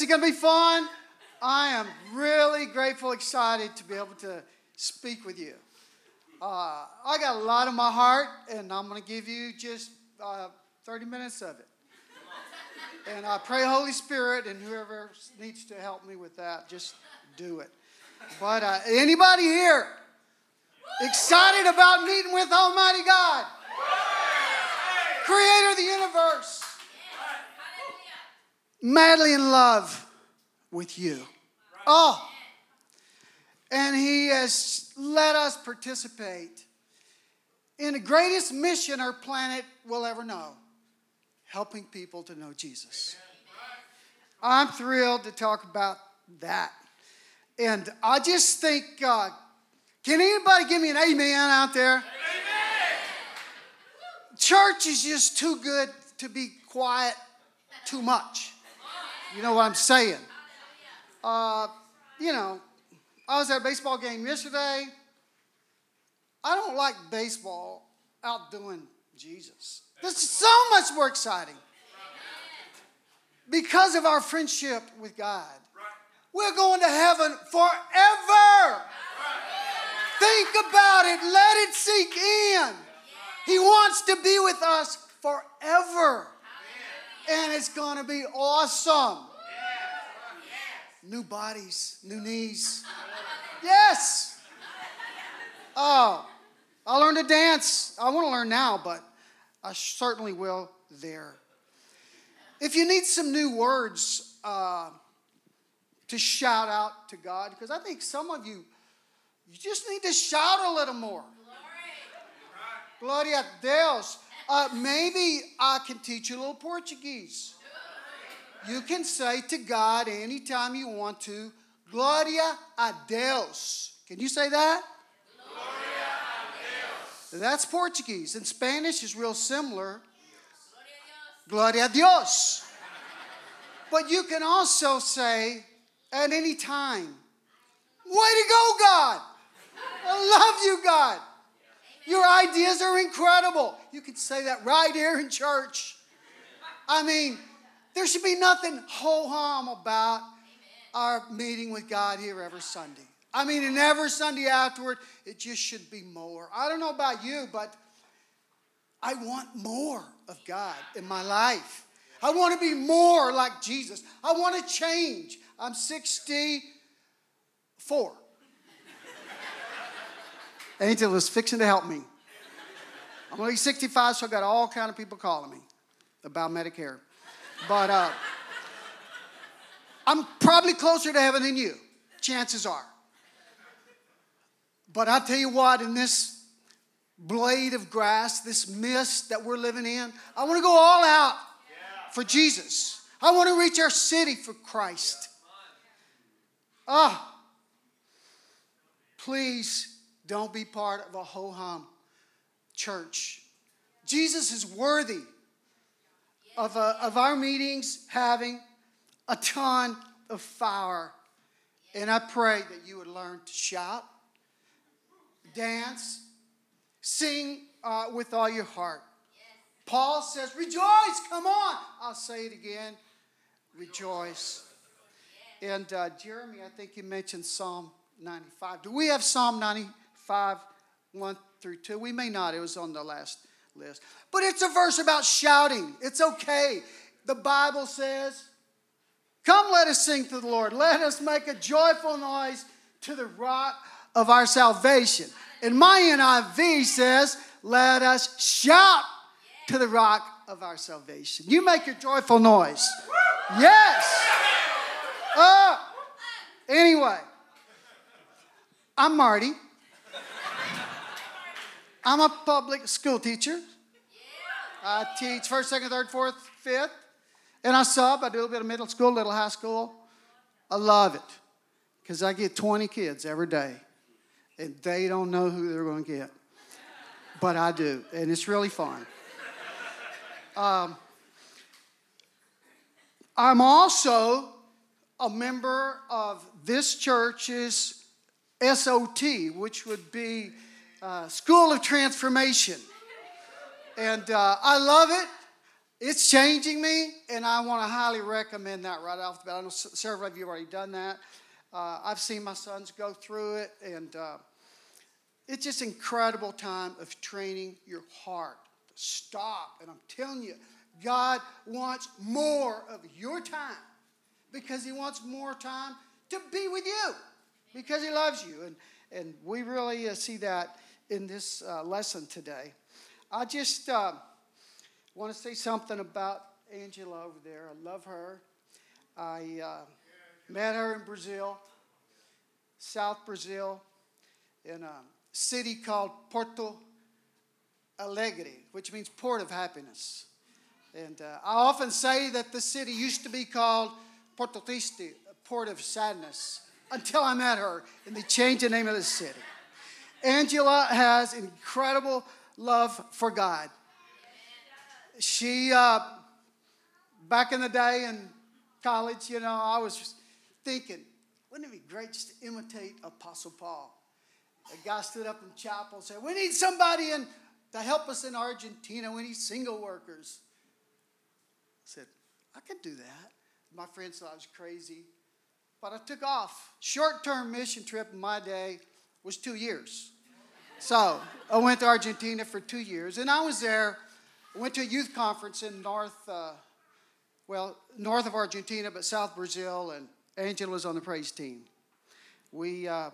This is going to be fun. I am really grateful, excited to be able to speak with you. Uh, I got a lot in my heart, and I'm going to give you just uh, 30 minutes of it. And I pray, Holy Spirit, and whoever needs to help me with that, just do it. But uh, anybody here excited about meeting with Almighty God, Creator of the universe, madly in love with you? Oh, and He has let us participate in the greatest mission our planet will ever know helping people to know Jesus. I'm thrilled to talk about that. And I just think, uh, can anybody give me an amen out there? Amen. Church is just too good to be quiet too much. You know what I'm saying? Uh, you know, I was at a baseball game yesterday. I don't like baseball outdoing Jesus. This is so much more exciting. Because of our friendship with God. We're going to heaven forever. Think about it. Let it sink in. He wants to be with us forever. And it's going to be awesome. New bodies, new knees. Yes. Oh, I learned to dance. I want to learn now, but I certainly will there. If you need some new words uh, to shout out to God, because I think some of you, you just need to shout a little more. Gloria a Deus. Uh, maybe I can teach you a little Portuguese. You can say to God anytime you want to, Gloria a Deus. Can you say that? Gloria a Deus. That's Portuguese. And Spanish is real similar. Gloria a Dios. But you can also say at any time, Way to go, God! I love you, God. Your ideas are incredible. You could say that right here in church. I mean, there should be nothing ho hum about our meeting with God here every Sunday. I mean, and every Sunday afterward, it just should be more. I don't know about you, but I want more of God in my life. I want to be more like Jesus. I want to change. I'm 64. Angel is fixing to help me. I'm only 65, so I got all kind of people calling me about Medicare. But uh, I'm probably closer to heaven than you. Chances are. But I tell you what, in this blade of grass, this mist that we're living in, I want to go all out for Jesus. I want to reach our city for Christ. Ah, please don't be part of a ho hum church. Jesus is worthy of, a, of our meetings having a ton of fire. And I pray that you would learn to shout dance, sing uh, with all your heart. Paul says, Rejoice, come on. I'll say it again. Rejoice. And uh, Jeremy, I think you mentioned Psalm 95. Do we have Psalm 95, 1 through 2? We may not, it was on the last list. But it's a verse about shouting. It's okay. The Bible says, Come, let us sing to the Lord. Let us make a joyful noise to the rock of our salvation. And my NIV says, Let us shout to the rock of our salvation. You make your joyful noise. Yes. Uh, anyway, I'm Marty. I'm a public school teacher. I teach first, second, third, fourth, fifth. And I sub. I do a little bit of middle school, a little high school. I love it because I get 20 kids every day and they don't know who they're going to get. But I do, and it's really fun. Um, I'm also a member of this church's SOT, which would be uh, School of Transformation. And uh, I love it. it's changing me, and I want to highly recommend that right off the bat. I know several of you have already done that. Uh, I've seen my sons go through it, and uh, it's just incredible time of training your heart to stop. And I'm telling you, God wants more of your time because He wants more time to be with you because He loves you. And, and we really uh, see that in this uh, lesson today. I just uh, want to say something about Angela over there. I love her. I uh, met her in Brazil, South Brazil, in a city called Porto Alegre, which means port of happiness. And uh, I often say that the city used to be called Porto Triste, port of sadness, until I met her and they changed the name of the city. Angela has incredible love for God. She, uh, back in the day in college, you know, I was thinking, wouldn't it be great just to imitate Apostle Paul? A guy stood up in chapel and said, We need somebody in, to help us in Argentina. We need single workers I said, I could do that. My friends thought I was crazy. But I took off. Short term mission trip in my day was two years. So I went to Argentina for two years. And I was there. I went to a youth conference in North, uh, well, north of Argentina, but South Brazil. And Angela was on the praise team. We, uh,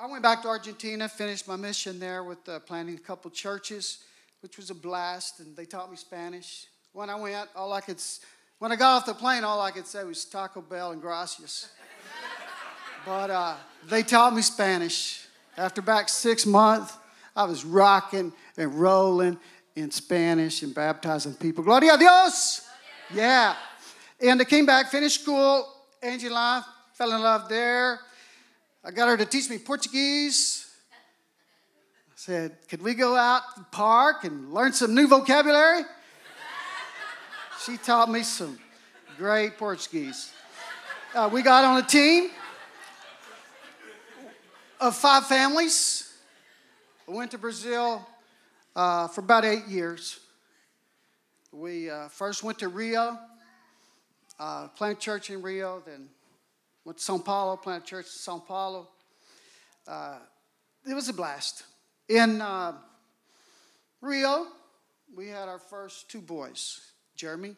I went back to Argentina, finished my mission there with uh, planting a couple churches, which was a blast. And they taught me Spanish. When I went, all I could, when I got off the plane, all I could say was Taco Bell and gracias. But uh, they taught me Spanish. After back six months, I was rocking and rolling in Spanish and baptizing people. Gloria a Dios! Yeah. And I came back, finished school. Angela fell in love there. I got her to teach me Portuguese. I said, Could we go out to the park and learn some new vocabulary? She taught me some great Portuguese. Uh, we got on a team of five families. I went to Brazil uh, for about eight years. We uh, first went to Rio, uh, planted church in Rio, then went to Sao Paulo, planted church in Sao Paulo. Uh, it was a blast. In uh, Rio, we had our first two boys. Jeremy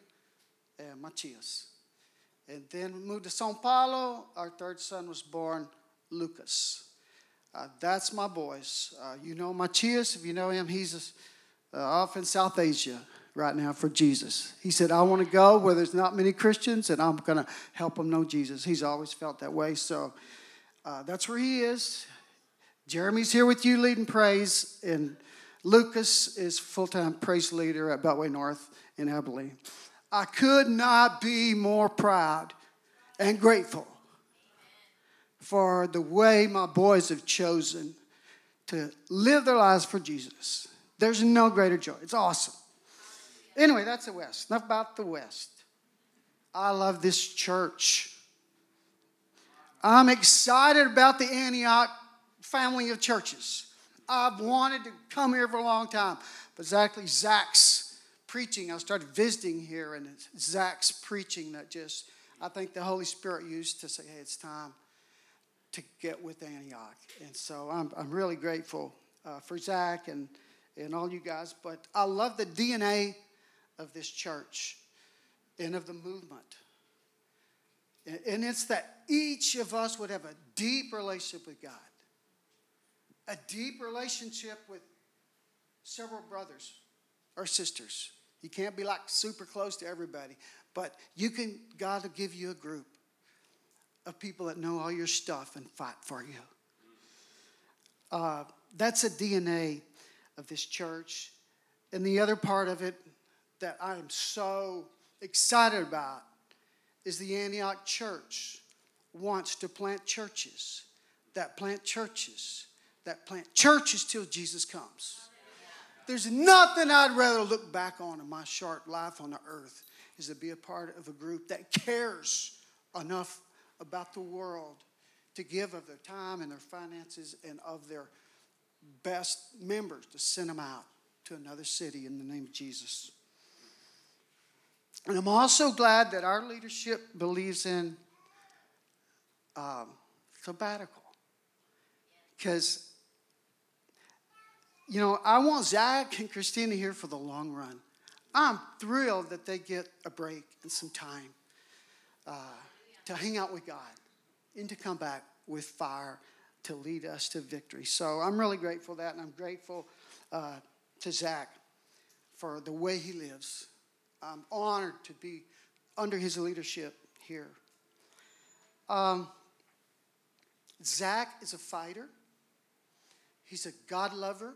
and Matias. And then we moved to Sao Paulo. Our third son was born, Lucas. Uh, that's my boys. Uh, you know Matias, if you know him, he's uh, off in South Asia right now for Jesus. He said, I want to go where there's not many Christians and I'm going to help them know Jesus. He's always felt that way. So uh, that's where he is. Jeremy's here with you leading praise, and Lucas is full time praise leader at Beltway North in Abilene. I could not be more proud and grateful for the way my boys have chosen to live their lives for Jesus. There's no greater joy. It's awesome. Anyway, that's the West. Enough about the West. I love this church. I'm excited about the Antioch family of churches. I've wanted to come here for a long time, but exactly Zach's preaching, I started visiting here, and Zach's preaching that just, I think the Holy Spirit used to say, hey, it's time to get with Antioch. And so I'm, I'm really grateful uh, for Zach and, and all you guys. But I love the DNA of this church and of the movement. And, and it's that each of us would have a deep relationship with God, a deep relationship with several brothers or sisters you can't be like super close to everybody, but you can, God will give you a group of people that know all your stuff and fight for you. Uh, that's a DNA of this church. And the other part of it that I am so excited about is the Antioch church wants to plant churches that plant churches that plant churches till Jesus comes. There's nothing I'd rather look back on in my short life on the earth is to be a part of a group that cares enough about the world to give of their time and their finances and of their best members to send them out to another city in the name of Jesus. And I'm also glad that our leadership believes in um, sabbatical. Because, you know, I want Zach and Christina here for the long run. I'm thrilled that they get a break and some time uh, to hang out with God and to come back with fire to lead us to victory. So I'm really grateful for that, and I'm grateful uh, to Zach for the way he lives. I'm honored to be under his leadership here. Um, Zach is a fighter. He's a God lover.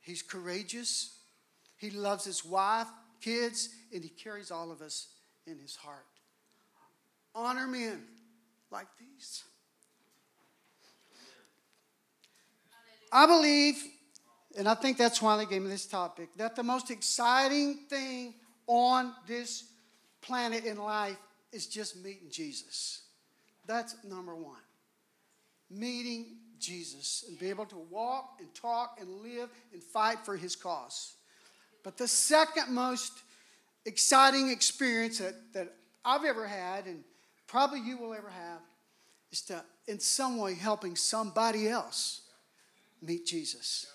He's courageous. He loves his wife, kids, and he carries all of us in his heart. Honor men like these. I believe, and I think that's why they gave me this topic, that the most exciting thing on this planet in life is just meeting Jesus. That's number one. Meeting Jesus and be able to walk and talk and live and fight for his cause. But the second most exciting experience that, that I've ever had, and probably you will ever have, is to, in some way, helping somebody else meet Jesus.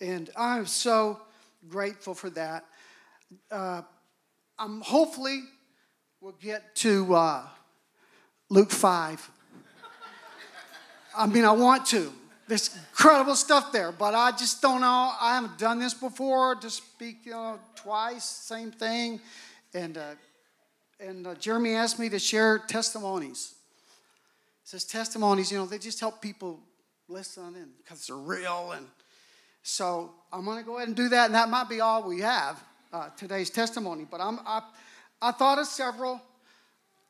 And I'm so grateful for that. Uh, I'm hopefully we'll get to uh, Luke 5. I mean, I want to. There's incredible stuff there, but I just don't know. I haven't done this before to speak, you know, twice, same thing. And, uh, and uh, Jeremy asked me to share testimonies. He says testimonies, you know, they just help people listen in because they're real. And so I'm going to go ahead and do that, and that might be all we have uh, today's testimony. But I'm, I, I thought of several,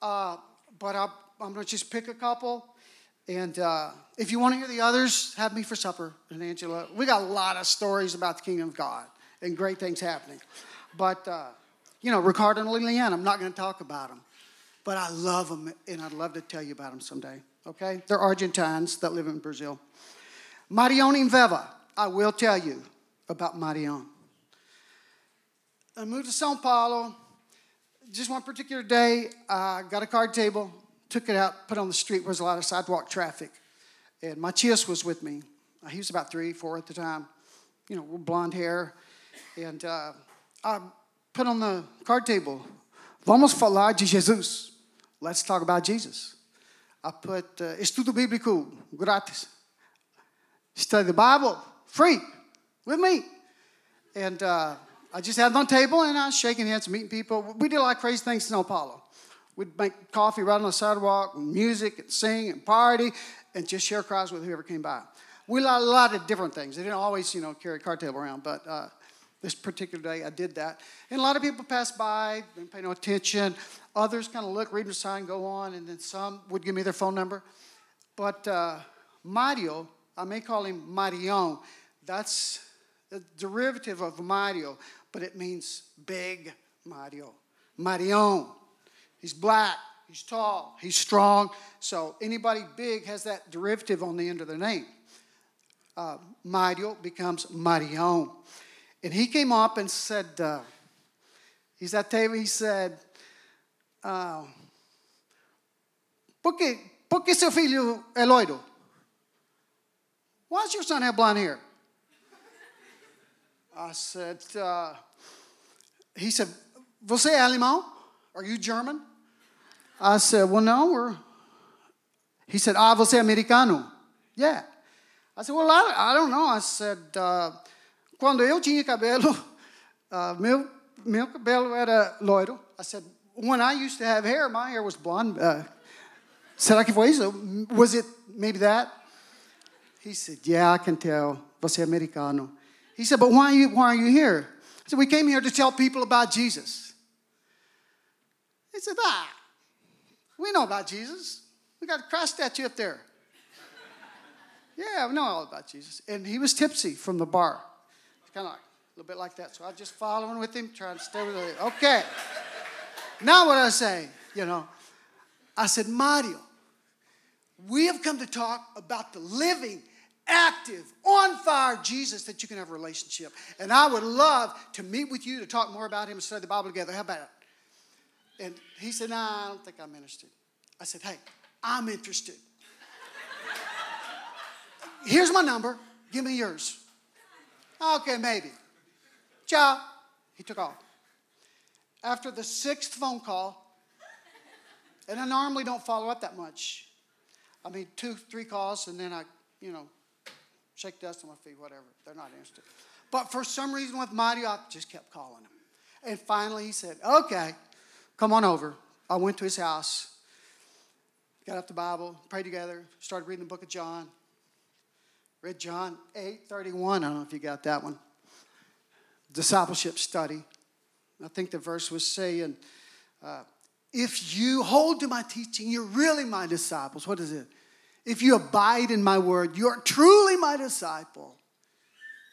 uh, but I, I'm going to just pick a couple. And uh, if you want to hear the others, have me for supper and Angela. We got a lot of stories about the kingdom of God and great things happening. But, uh, you know, Ricardo and Liliana, I'm not going to talk about them. But I love them, and I'd love to tell you about them someday. Okay? They're Argentines that live in Brazil. Marion and Veva, I will tell you about Marion. I moved to Sao Paulo. Just one particular day, I got a card table, took it out, put it on the street there was a lot of sidewalk traffic. And Matthias was with me. He was about three, four at the time, you know, blonde hair. And uh, I put on the card table, Vamos falar de Jesus. Let's talk about Jesus. I put uh, Estudo Bíblico grátis. Study the Bible free with me. And uh, I just had it on table and I was shaking hands, meeting people. We did a lot of crazy things in Sao Paulo. We'd make coffee right on the sidewalk, music, and sing and party, and just share crowds with whoever came by. We did a lot of different things. They didn't always, you know, carry a card table around, but uh, this particular day I did that. And a lot of people passed by, didn't pay no attention. Others kind of look, read the sign, go on, and then some would give me their phone number. But uh, Mario, I may call him Marion, that's a derivative of Mario, but it means big Mario. Marion. He's black, he's tall, he's strong. So anybody big has that derivative on the end of their name. Uh, Mario becomes Marion. And he came up and said, uh, he's at table, he said, uh, por, que, por que seu filho é loiro? Why does your son have blonde hair? I said, uh, he said, você é alemão? Are you German? I said, well, no, we're, he said, ah, você é americano? Yeah. I said, well, I, I don't know. I said, uh, quando eu tinha cabelo, uh, meu, meu cabelo era loiro. I said, when I used to have hair, my hair was blonde. Uh, será que foi isso? Was it maybe that? He said, yeah, I can tell. Você é americano. He said, but why are you, why are you here? I said, we came here to tell people about Jesus. He said, ah, we know about Jesus. We got a cross statue up there. yeah, we know all about Jesus. And he was tipsy from the bar. Kind of like, a little bit like that. So I'm just following with him, trying to stay with him. Okay. now what I say, you know, I said, Mario, we have come to talk about the living, active, on fire Jesus that you can have a relationship. And I would love to meet with you to talk more about him and study the Bible together. How about it? And he said, Nah, I don't think I'm interested. I said, Hey, I'm interested. Here's my number. Give me yours. Okay, maybe. Ciao. He took off. After the sixth phone call, and I normally don't follow up that much. I mean, two, three calls, and then I, you know, shake dust on my feet, whatever. They're not interested. But for some reason with Mighty, I just kept calling him. And finally he said, okay, come on over. I went to his house, got out the Bible, prayed together, started reading the book of John. Read John 8 31. I don't know if you got that one. Discipleship study. I think the verse was saying, uh, if you hold to my teaching, you're really my disciples. What is it? If you abide in my word, you're truly my disciple.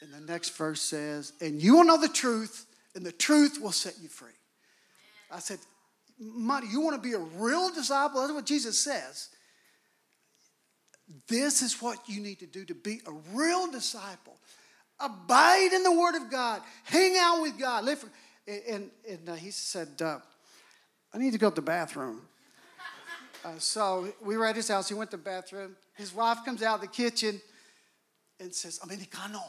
And the next verse says, and you will know the truth, and the truth will set you free. I said, Marty, you want to be a real disciple? That's what Jesus says. This is what you need to do to be a real disciple. Abide in the Word of God. Hang out with God. Live for, and, and uh, he said, uh, I need to go to the bathroom. Uh, so we were at his house. He went to the bathroom. His wife comes out of the kitchen and says, Americano.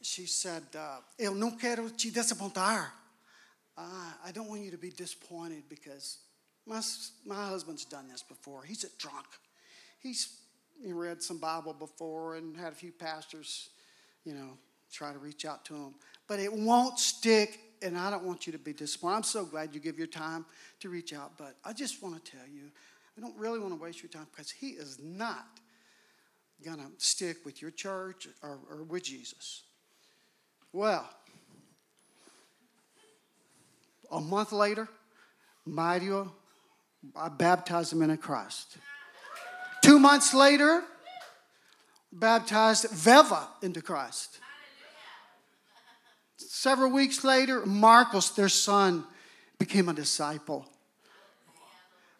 She said, uh, te desapontar. Uh, I don't want you to be disappointed because my, my husband's done this before. He's a drunk. He's he read some Bible before and had a few pastors, you know, try to reach out to him. But it won't stick, and I don't want you to be disappointed. I'm so glad you give your time to reach out, but I just want to tell you, I don't really want to waste your time because he is not going to stick with your church or, or with Jesus. Well, a month later, Mario, I baptized him in Christ. Two months later, baptized Veva into Christ. Several weeks later, Marcos, their son, became a disciple.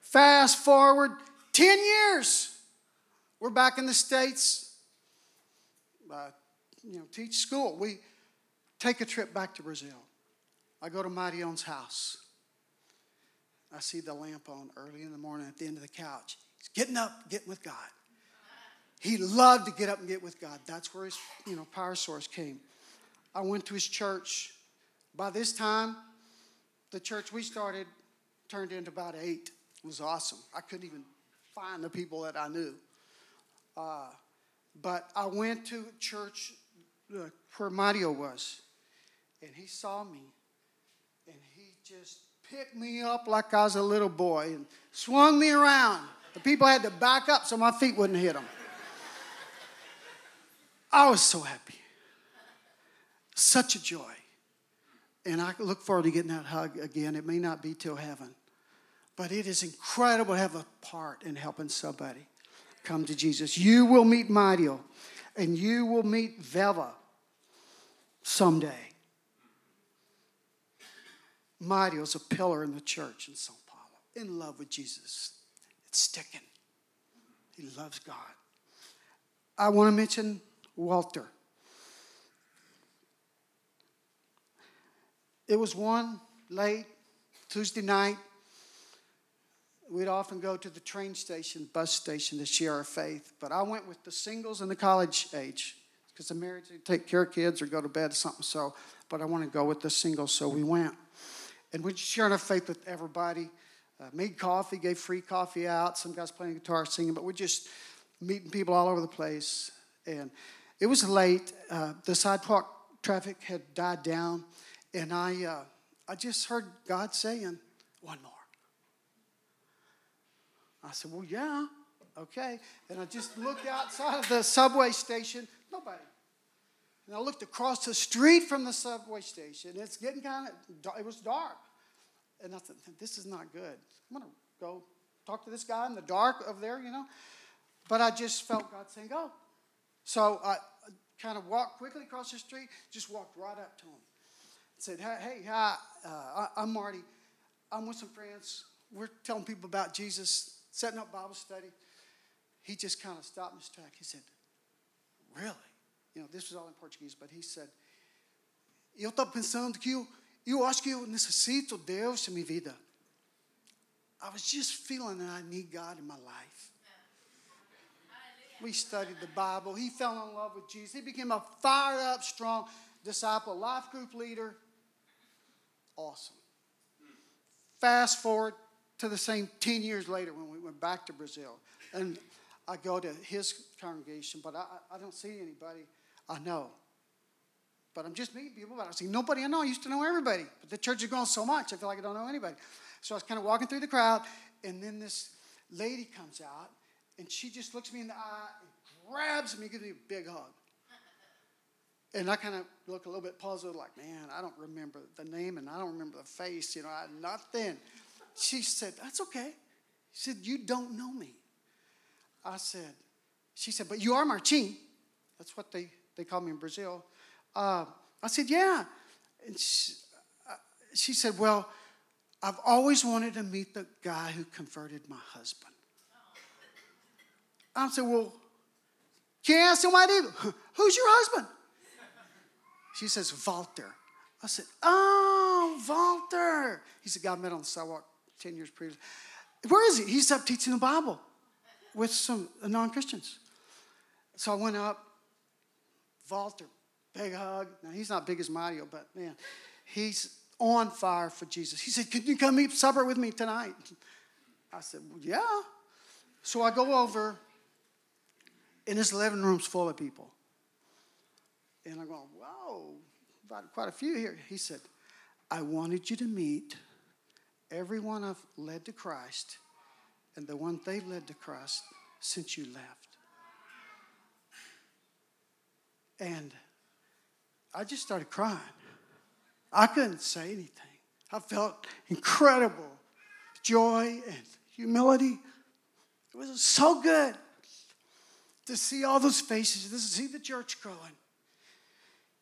Fast forward 10 years, we're back in the States, uh, you know, teach school. We take a trip back to Brazil. I go to Marion's house. I see the lamp on early in the morning at the end of the couch. He's getting up, getting with God. He loved to get up and get with God. That's where his you know, power source came. I went to his church. By this time, the church we started turned into about eight. It was awesome. I couldn't even find the people that I knew. Uh, but I went to church uh, where Mario was, and he saw me, and he just picked me up like I was a little boy and swung me around. The people had to back up so my feet wouldn't hit them. I was so happy. Such a joy. And I look forward to getting that hug again. It may not be till heaven, but it is incredible to have a part in helping somebody come to Jesus. You will meet Mario and you will meet Veva someday. Mario is a pillar in the church in Sao Paulo, in love with Jesus sticking. He loves God. I want to mention Walter. It was one late Tuesday night. We'd often go to the train station, bus station to share our faith. But I went with the singles and the college age because I'm married to take care of kids or go to bed or something. So, but I want to go with the singles, so we went. And we shared our faith with everybody uh, made coffee, gave free coffee out. Some guys playing guitar, singing, but we're just meeting people all over the place. And it was late. Uh, the sidewalk traffic had died down, and I, uh, I just heard God saying, "One more." I said, "Well, yeah, okay." And I just looked outside of the subway station. Nobody. And I looked across the street from the subway station. It's getting kind of, it was dark. And I this is not good. I'm going to go talk to this guy in the dark over there, you know. But I just felt God saying, go. So I kind of walked quickly across the street, just walked right up to him. Said, hey, hi, uh, I'm Marty. I'm with some friends. We're telling people about Jesus, setting up Bible study. He just kind of stopped in his track. He said, Really? You know, this was all in Portuguese, but he said, Eu estou pensando que eu Eu acho que eu necessito Deus na minha vida. I was just feeling that I need God in my life. We studied the Bible. He fell in love with Jesus. He became a fired up, strong disciple, life group leader. Awesome. Fast forward to the same 10 years later when we went back to Brazil. And I go to his congregation, but I, I don't see anybody I know. But I'm just meeting people, but I see nobody I know. I used to know everybody, but the church has grown so much, I feel like I don't know anybody. So I was kind of walking through the crowd, and then this lady comes out, and she just looks me in the eye and grabs me gives me a big hug. And I kind of look a little bit puzzled, like, man, I don't remember the name and I don't remember the face, you know, I, nothing. She said, That's okay. She said, You don't know me. I said, She said, But you are Martin. That's what they, they call me in Brazil. Uh, I said, Yeah. And she, uh, she said, Well, I've always wanted to meet the guy who converted my husband. I said, Well, can I ask him what I? Who's your husband? She says, Walter. I said, Oh, Walter. He's a guy I met on the sidewalk 10 years previous. Where is he? He's up teaching the Bible with some non Christians. So I went up, Walter, big hug. Now, he's not big as Mario, but man, he's on fire for Jesus. He said, Can you come eat supper with me tonight? I said, well, Yeah. So I go over, and his living room's full of people. And I'm going, Whoa, quite a few here. He said, I wanted you to meet everyone I've led to Christ and the one they've led to Christ since you left. And I just started crying. I couldn't say anything. I felt incredible joy and humility. It was so good to see all those faces, to see the church growing.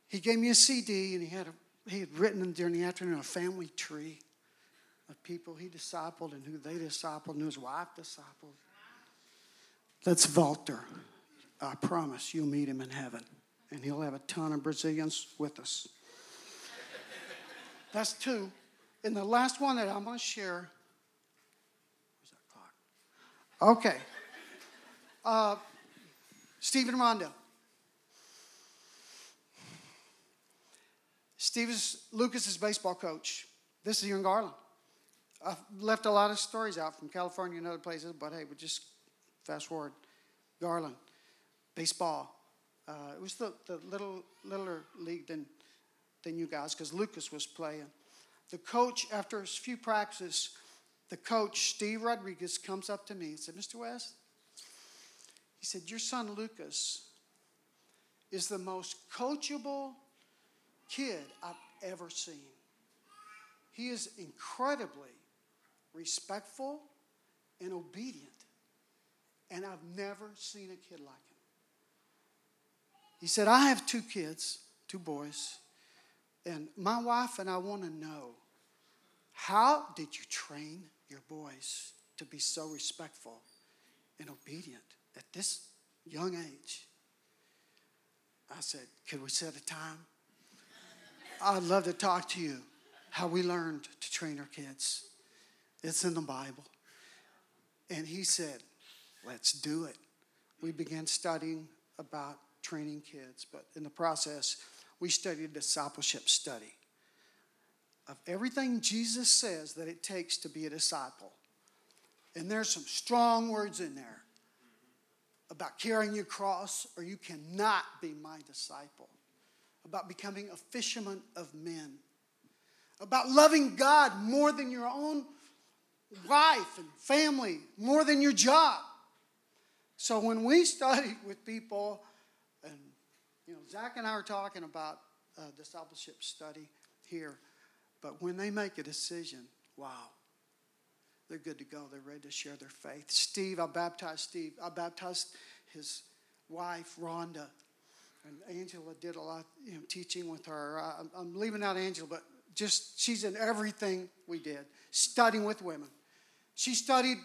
He gave me a CD and he had, a, he had written during the afternoon a family tree of people he discipled and who they discipled and who his wife discipled. That's Walter. I promise you'll meet him in heaven. And he'll have a ton of Brazilians with us. That's two. And the last one that I'm going to share. Where's that clock? Okay. Uh, Stephen Rondo. Steve is Lucas's baseball coach. This is here in Garland. I've left a lot of stories out from California and other places, but hey, we just fast forward. Garland, baseball. Uh, it was the, the little littler league than than you guys because Lucas was playing. The coach, after a few practices, the coach Steve Rodriguez comes up to me and said, "Mr. West," he said, "Your son Lucas is the most coachable kid I've ever seen. He is incredibly respectful, and obedient. And I've never seen a kid like him. He said, I have two kids, two boys, and my wife and I want to know how did you train your boys to be so respectful and obedient at this young age? I said, Could we set a time? I'd love to talk to you how we learned to train our kids. It's in the Bible. And he said, Let's do it. We began studying about training kids, but in the process, we studied discipleship study of everything Jesus says that it takes to be a disciple. And there's some strong words in there about carrying your cross, or you cannot be my disciple, about becoming a fisherman of men, about loving God more than your own wife and family more than your job. So when we study with people, you know, Zach and I are talking about uh, discipleship study here, but when they make a decision, wow, they're good to go. They're ready to share their faith. Steve, I baptized Steve. I baptized his wife, Rhonda. And Angela did a lot, you know, teaching with her. I'm leaving out Angela, but just she's in everything we did, studying with women. She studied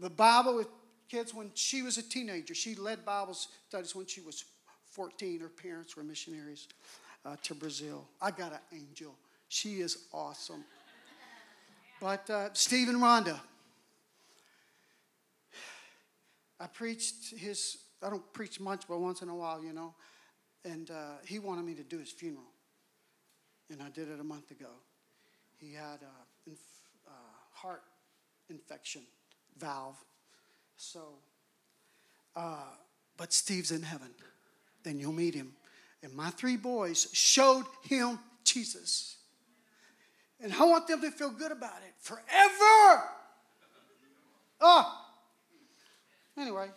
the Bible with kids when she was a teenager. She led Bible studies when she was 14. Her parents were missionaries uh, to Brazil. I got an angel. She is awesome. But uh, Stephen Rhonda, I preached his, I don't preach much, but once in a while, you know. And uh, he wanted me to do his funeral. And I did it a month ago. He had a inf- heart infection valve. So, uh, but Steve's in heaven. Then you'll meet him. And my three boys showed him Jesus. And I want them to feel good about it forever. Oh. Anyway,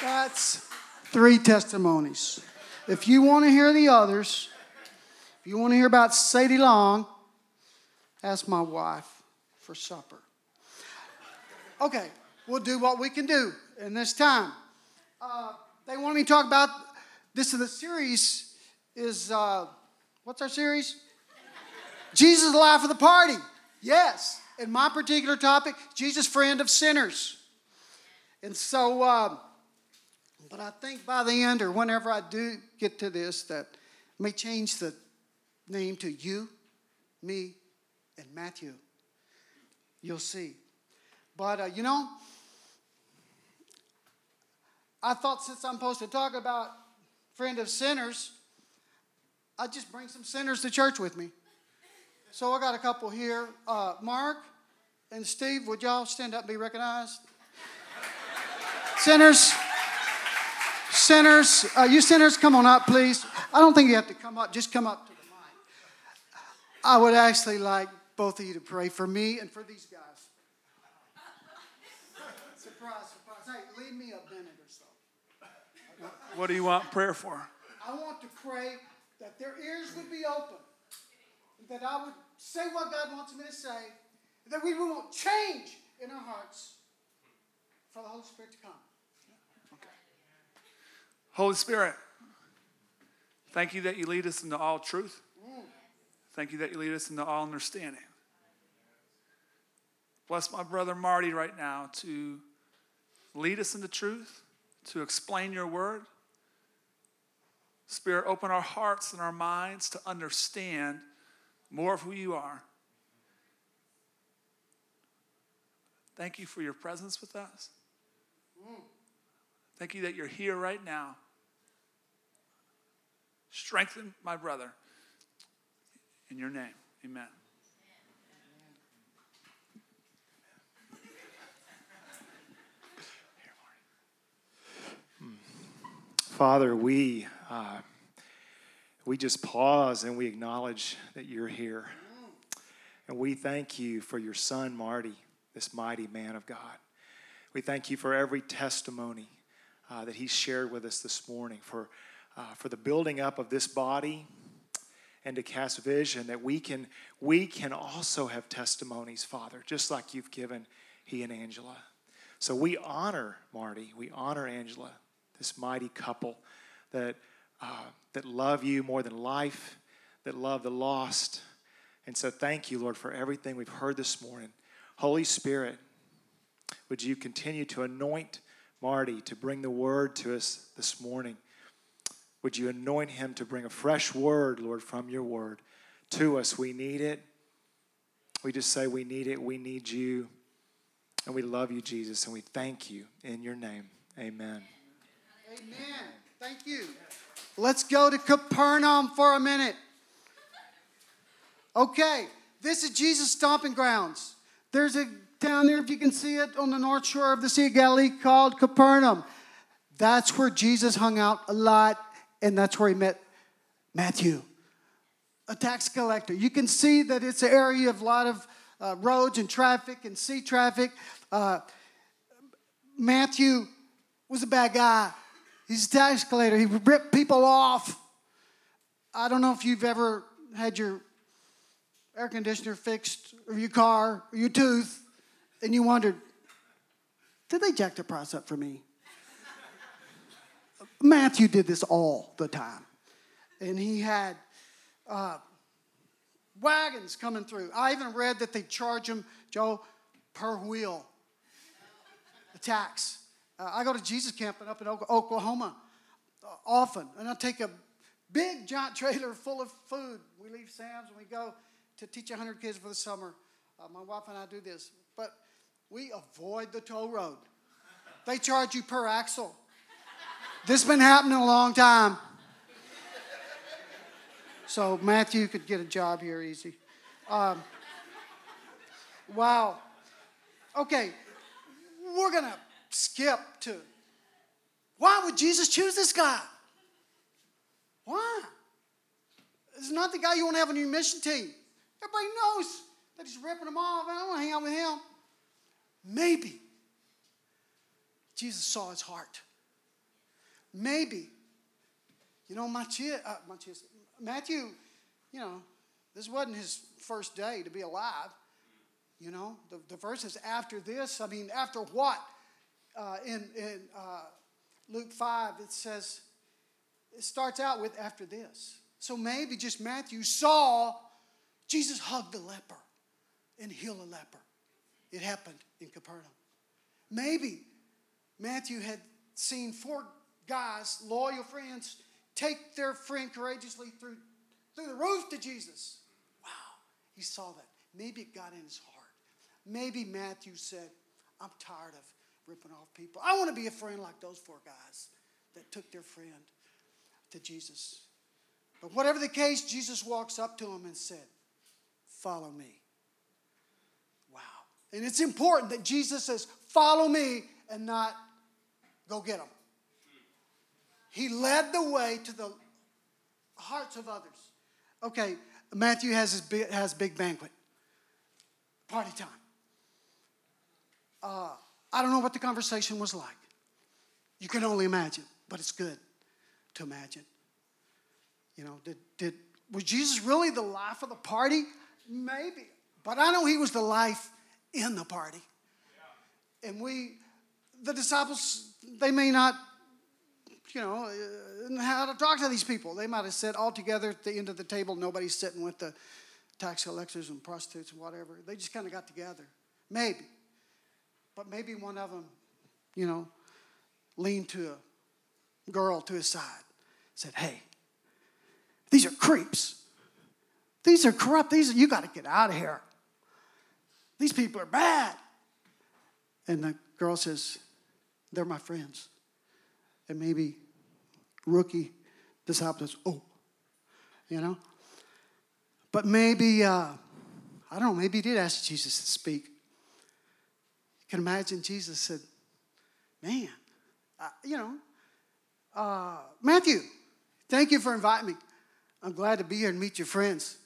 that's three testimonies. If you want to hear the others, if you want to hear about Sadie Long, ask my wife for supper. Okay, we'll do what we can do in this time. Uh, they want me to talk about this. In the series is uh, what's our series? Jesus, the life of the party. Yes. And my particular topic, Jesus, friend of sinners. And so, uh, but I think by the end or whenever I do get to this, that may change the name to you, me, and Matthew. You'll see. But, uh, you know, I thought since I'm supposed to talk about friend of sinners, I'd just bring some sinners to church with me. So I got a couple here. Uh, Mark and Steve, would y'all stand up and be recognized? sinners, sinners, uh, you sinners, come on up, please. I don't think you have to come up, just come up to the mic. I would actually like both of you to pray for me and for these guys. surprise, surprise. Hey, leave me a minute or so. What do you want prayer for? I want to pray that their ears would be open that I would say what God wants me to say, that we won't change in our hearts for the Holy Spirit to come. Okay. Holy Spirit, thank you that you lead us into all truth. Mm. Thank you that you lead us into all understanding. Bless my brother Marty right now to lead us into truth, to explain your word. Spirit, open our hearts and our minds to understand more of who you are. Thank you for your presence with us. Thank you that you're here right now. Strengthen my brother. In your name, amen. Father, we uh, we just pause and we acknowledge that you're here. And we thank you for your son, Marty, this mighty man of God. We thank you for every testimony uh, that he shared with us this morning, for, uh, for the building up of this body and to cast vision that we can, we can also have testimonies, Father, just like you've given he and Angela. So we honor Marty, we honor Angela, this mighty couple that uh, that love you more than life, that love the lost. And so, thank you, Lord, for everything we've heard this morning. Holy Spirit, would you continue to anoint Marty to bring the word to us this morning? Would you anoint him to bring a fresh word, Lord, from your word to us? We need it. We just say we need it. We need you. And we love you, Jesus. And we thank you in your name. Amen. Amen. Thank you. Let's go to Capernaum for a minute. Okay, this is Jesus' stomping grounds. There's a down there, if you can see it, on the north shore of the Sea of Galilee called Capernaum. That's where Jesus hung out a lot, and that's where he met Matthew, a tax collector. You can see that it's an area of a lot of uh, roads and traffic and sea traffic. Uh, Matthew was a bad guy. He's a tax collector. He ripped people off. I don't know if you've ever had your air conditioner fixed or your car or your tooth and you wondered, did they jack the price up for me? Matthew did this all the time. And he had uh, wagons coming through. I even read that they charge him, Joe, per wheel, a tax. Uh, I go to Jesus camping up in Oklahoma uh, often, and I take a big giant trailer full of food. We leave Sam's and we go to teach 100 kids for the summer. Uh, my wife and I do this, but we avoid the toll road. They charge you per axle. This has been happening a long time. So Matthew could get a job here easy. Um, wow. Okay, we're to skip to why would Jesus choose this guy? Why? Is not the guy you want to have on your mission team. Everybody knows that he's ripping them off. I don't want to hang out with him. Maybe Jesus saw his heart. Maybe, you know, Matthew, uh, Matthew, you know, this wasn't his first day to be alive. You know, the, the verse is after this. I mean, after what? Uh, in in uh, Luke 5, it says, it starts out with after this. So maybe just Matthew saw Jesus hug the leper and heal a leper. It happened in Capernaum. Maybe Matthew had seen four guys, loyal friends, take their friend courageously through, through the roof to Jesus. Wow, he saw that. Maybe it got in his heart. Maybe Matthew said, I'm tired of ripping off people. I want to be a friend like those four guys that took their friend to Jesus. But whatever the case, Jesus walks up to him and said, Follow me. Wow. And it's important that Jesus says, Follow me and not go get them. He led the way to the hearts of others. Okay, Matthew has his big, has big banquet. Party time. Uh, I don't know what the conversation was like. You can only imagine, but it's good to imagine. You know, did, did was Jesus really the life of the party? Maybe. But I know he was the life in the party. And we, the disciples, they may not, you know, uh, how to talk to these people. They might have said all together at the end of the table, nobody's sitting with the tax collectors and prostitutes and whatever. They just kind of got together. Maybe. But maybe one of them, you know, leaned to a girl to his side, said, Hey, these are creeps. These are corrupt. These are, you got to get out of here. These people are bad. And the girl says, They're my friends. And maybe rookie disciple says, Oh, you know? But maybe, uh, I don't know, maybe he did ask Jesus to speak can imagine Jesus said, Man, you know, uh, Matthew, thank you for inviting me. I'm glad to be here and meet your friends.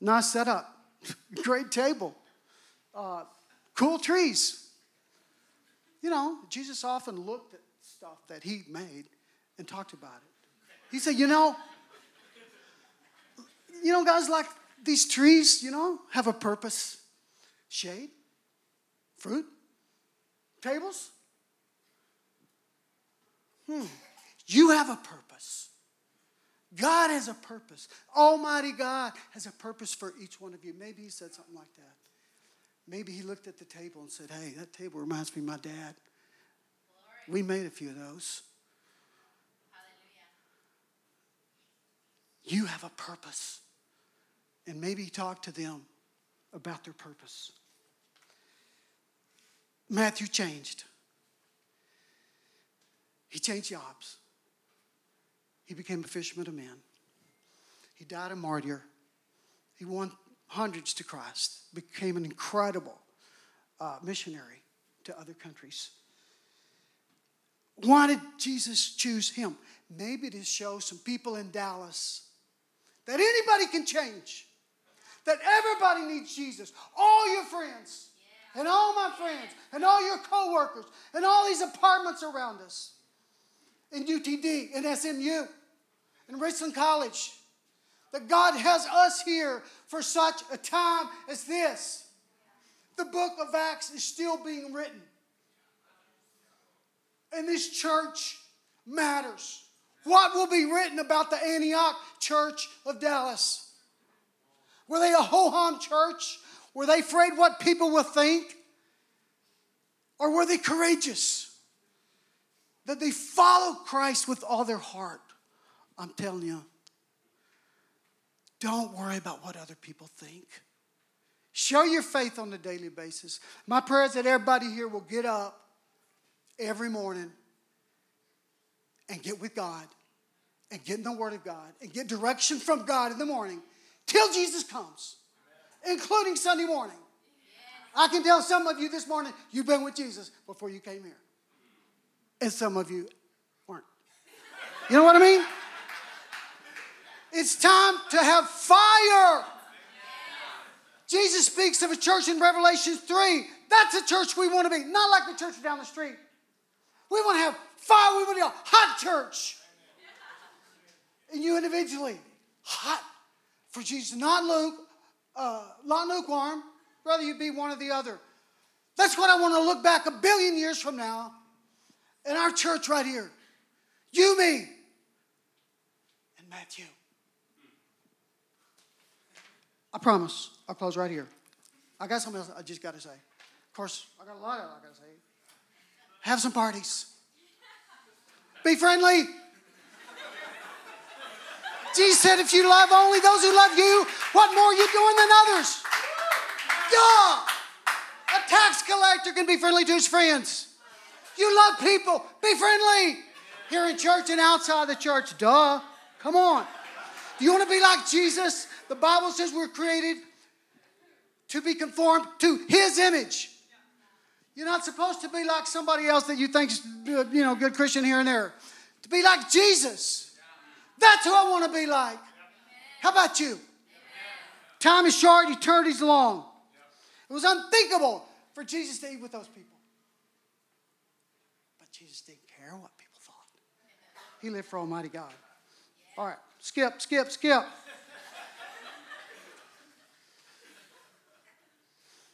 Nice setup, great table, uh, cool trees. You know, Jesus often looked at stuff that he made and talked about it. He said, You know, you know, guys, like these trees, you know, have a purpose shade, fruit, tables? Hmm. You have a purpose. God has a purpose. Almighty God has a purpose for each one of you. Maybe he said something like that. Maybe he looked at the table and said, Hey, that table reminds me of my dad. Glory. We made a few of those. Hallelujah. You have a purpose. And maybe he talked to them about their purpose. Matthew changed. He changed jobs. He became a fisherman of men. He died a martyr. He won hundreds to Christ, became an incredible uh, missionary to other countries. Why did Jesus choose him? Maybe to show some people in Dallas that anybody can change, that everybody needs Jesus, all your friends and all my friends and all your coworkers and all these apartments around us in UTD, in SMU, in Richland College. That God has us here for such a time as this. The book of Acts is still being written. And this church matters. What will be written about the Antioch Church of Dallas? Were they a ho hum church? Were they afraid what people will think? Or were they courageous? That they followed Christ with all their heart? I'm telling you, don't worry about what other people think. Show your faith on a daily basis. My prayer is that everybody here will get up every morning and get with God and get in the Word of God and get direction from God in the morning till Jesus comes, including Sunday morning. I can tell some of you this morning you've been with Jesus before you came here. And some of you weren't. You know what I mean? It's time to have fire. Jesus speaks of a church in Revelation 3. That's a church we want to be, not like the church down the street. We want to have fire. We want to be a hot church. And you individually, hot for Jesus, not Luke, uh, not lukewarm. Rather, you be one or the other. That's what I want to look back a billion years from now in our church right here. You, me, and Matthew. I promise. I'll close right here. I got something else I just got to say. Of course, I got a lot of I got to say. Have some parties. Be friendly. Jesus said, if you love only those who love you, what more are you doing than others? Yeah. A tax collector can be friendly to his friends. You love people, be friendly. Here in church and outside the church, duh. Come on. Do you want to be like Jesus? The Bible says we're created to be conformed to his image. You're not supposed to be like somebody else that you think's you know good Christian here and there. To be like Jesus. That's who I want to be like. How about you? Time is short, eternity's long. It was unthinkable for Jesus to eat with those people. But Jesus didn't care what people thought. He lived for Almighty God. All right, skip, skip, skip.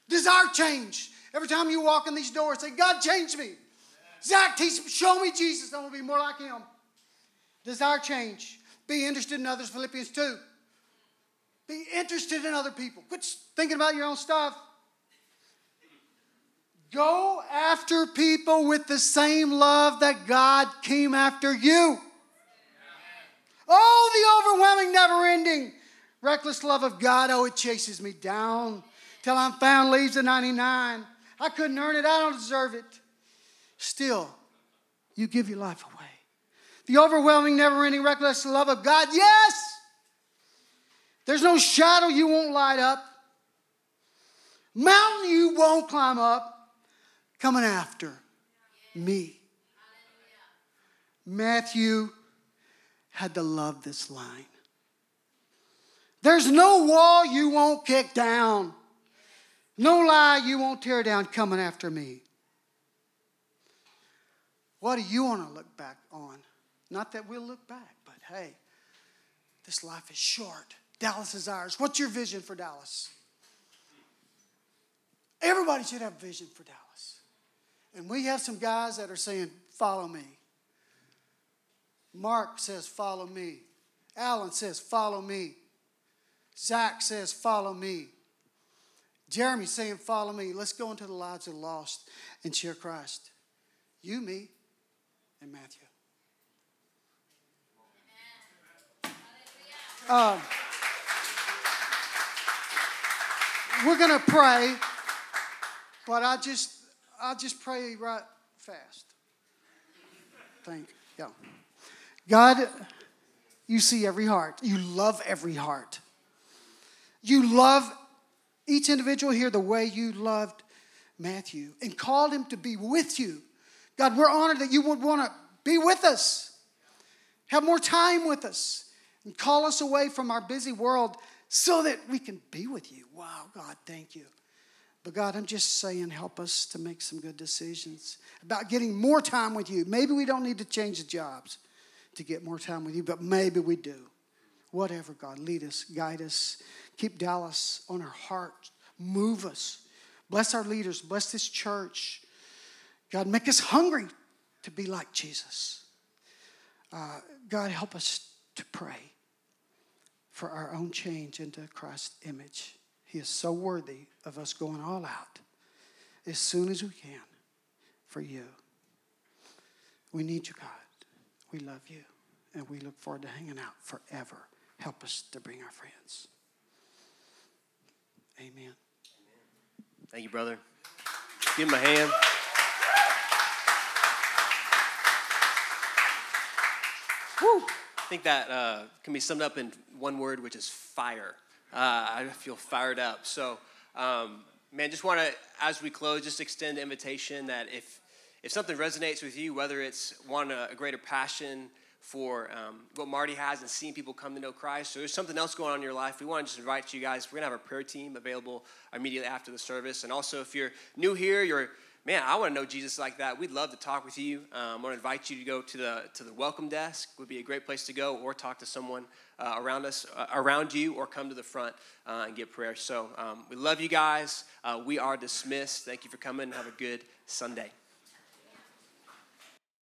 Desire change. Every time you walk in these doors, say, God, change me. Zach, teach, show me Jesus. I want to be more like him. Desire change. Be interested in others, Philippians 2. Be interested in other people. Quit thinking about your own stuff. Go after people with the same love that God came after you. Oh, the overwhelming, never ending, reckless love of God. Oh, it chases me down till I'm found, leaves the 99. I couldn't earn it, I don't deserve it. Still, you give your life away. The overwhelming, never ending, reckless love of God, yes. There's no shadow you won't light up, mountain you won't climb up, coming after me. Matthew had to love this line. There's no wall you won't kick down. No lie you won't tear down coming after me. What do you want to look back on? Not that we'll look back, but hey, this life is short. Dallas is ours. What's your vision for Dallas? Everybody should have a vision for Dallas. And we have some guys that are saying, Follow me. Mark says, Follow me. Alan says, Follow me. Zach says, Follow me. Jeremy saying, Follow me. Let's go into the lives of the lost and share Christ. You, me, and Matthew. Um, we're going to pray, but I just, I just pray right fast. Thank you. God, you see every heart. You love every heart. You love each individual here the way you loved Matthew and called him to be with you. God, we're honored that you would want to be with us, have more time with us, and call us away from our busy world so that we can be with you. Wow, God, thank you. But God, I'm just saying, help us to make some good decisions about getting more time with you. Maybe we don't need to change the jobs to get more time with you, but maybe we do. Whatever, God, lead us, guide us, keep Dallas on our heart, move us. Bless our leaders, bless this church. God, make us hungry to be like Jesus. Uh, God, help us to pray for our own change into Christ's image. He is so worthy of us going all out as soon as we can for you. We need you, God. We love you, and we look forward to hanging out forever. Help us to bring our friends. Amen. Amen. Thank you, brother. Give him a hand. Woo! I think that uh, can be summed up in one word, which is fire. Uh, I feel fired up. So, um, man, just want to, as we close, just extend the invitation that if if something resonates with you, whether it's one a, a greater passion for um, what Marty has and seeing people come to know Christ, or there's something else going on in your life, we want to just invite you guys. We're gonna have a prayer team available immediately after the service, and also if you're new here, you're man, I want to know Jesus like that. We'd love to talk with you. Um, I want to invite you to go to the to the welcome desk. Would be a great place to go, or talk to someone uh, around us, uh, around you, or come to the front uh, and get prayer. So um, we love you guys. Uh, we are dismissed. Thank you for coming. Have a good Sunday.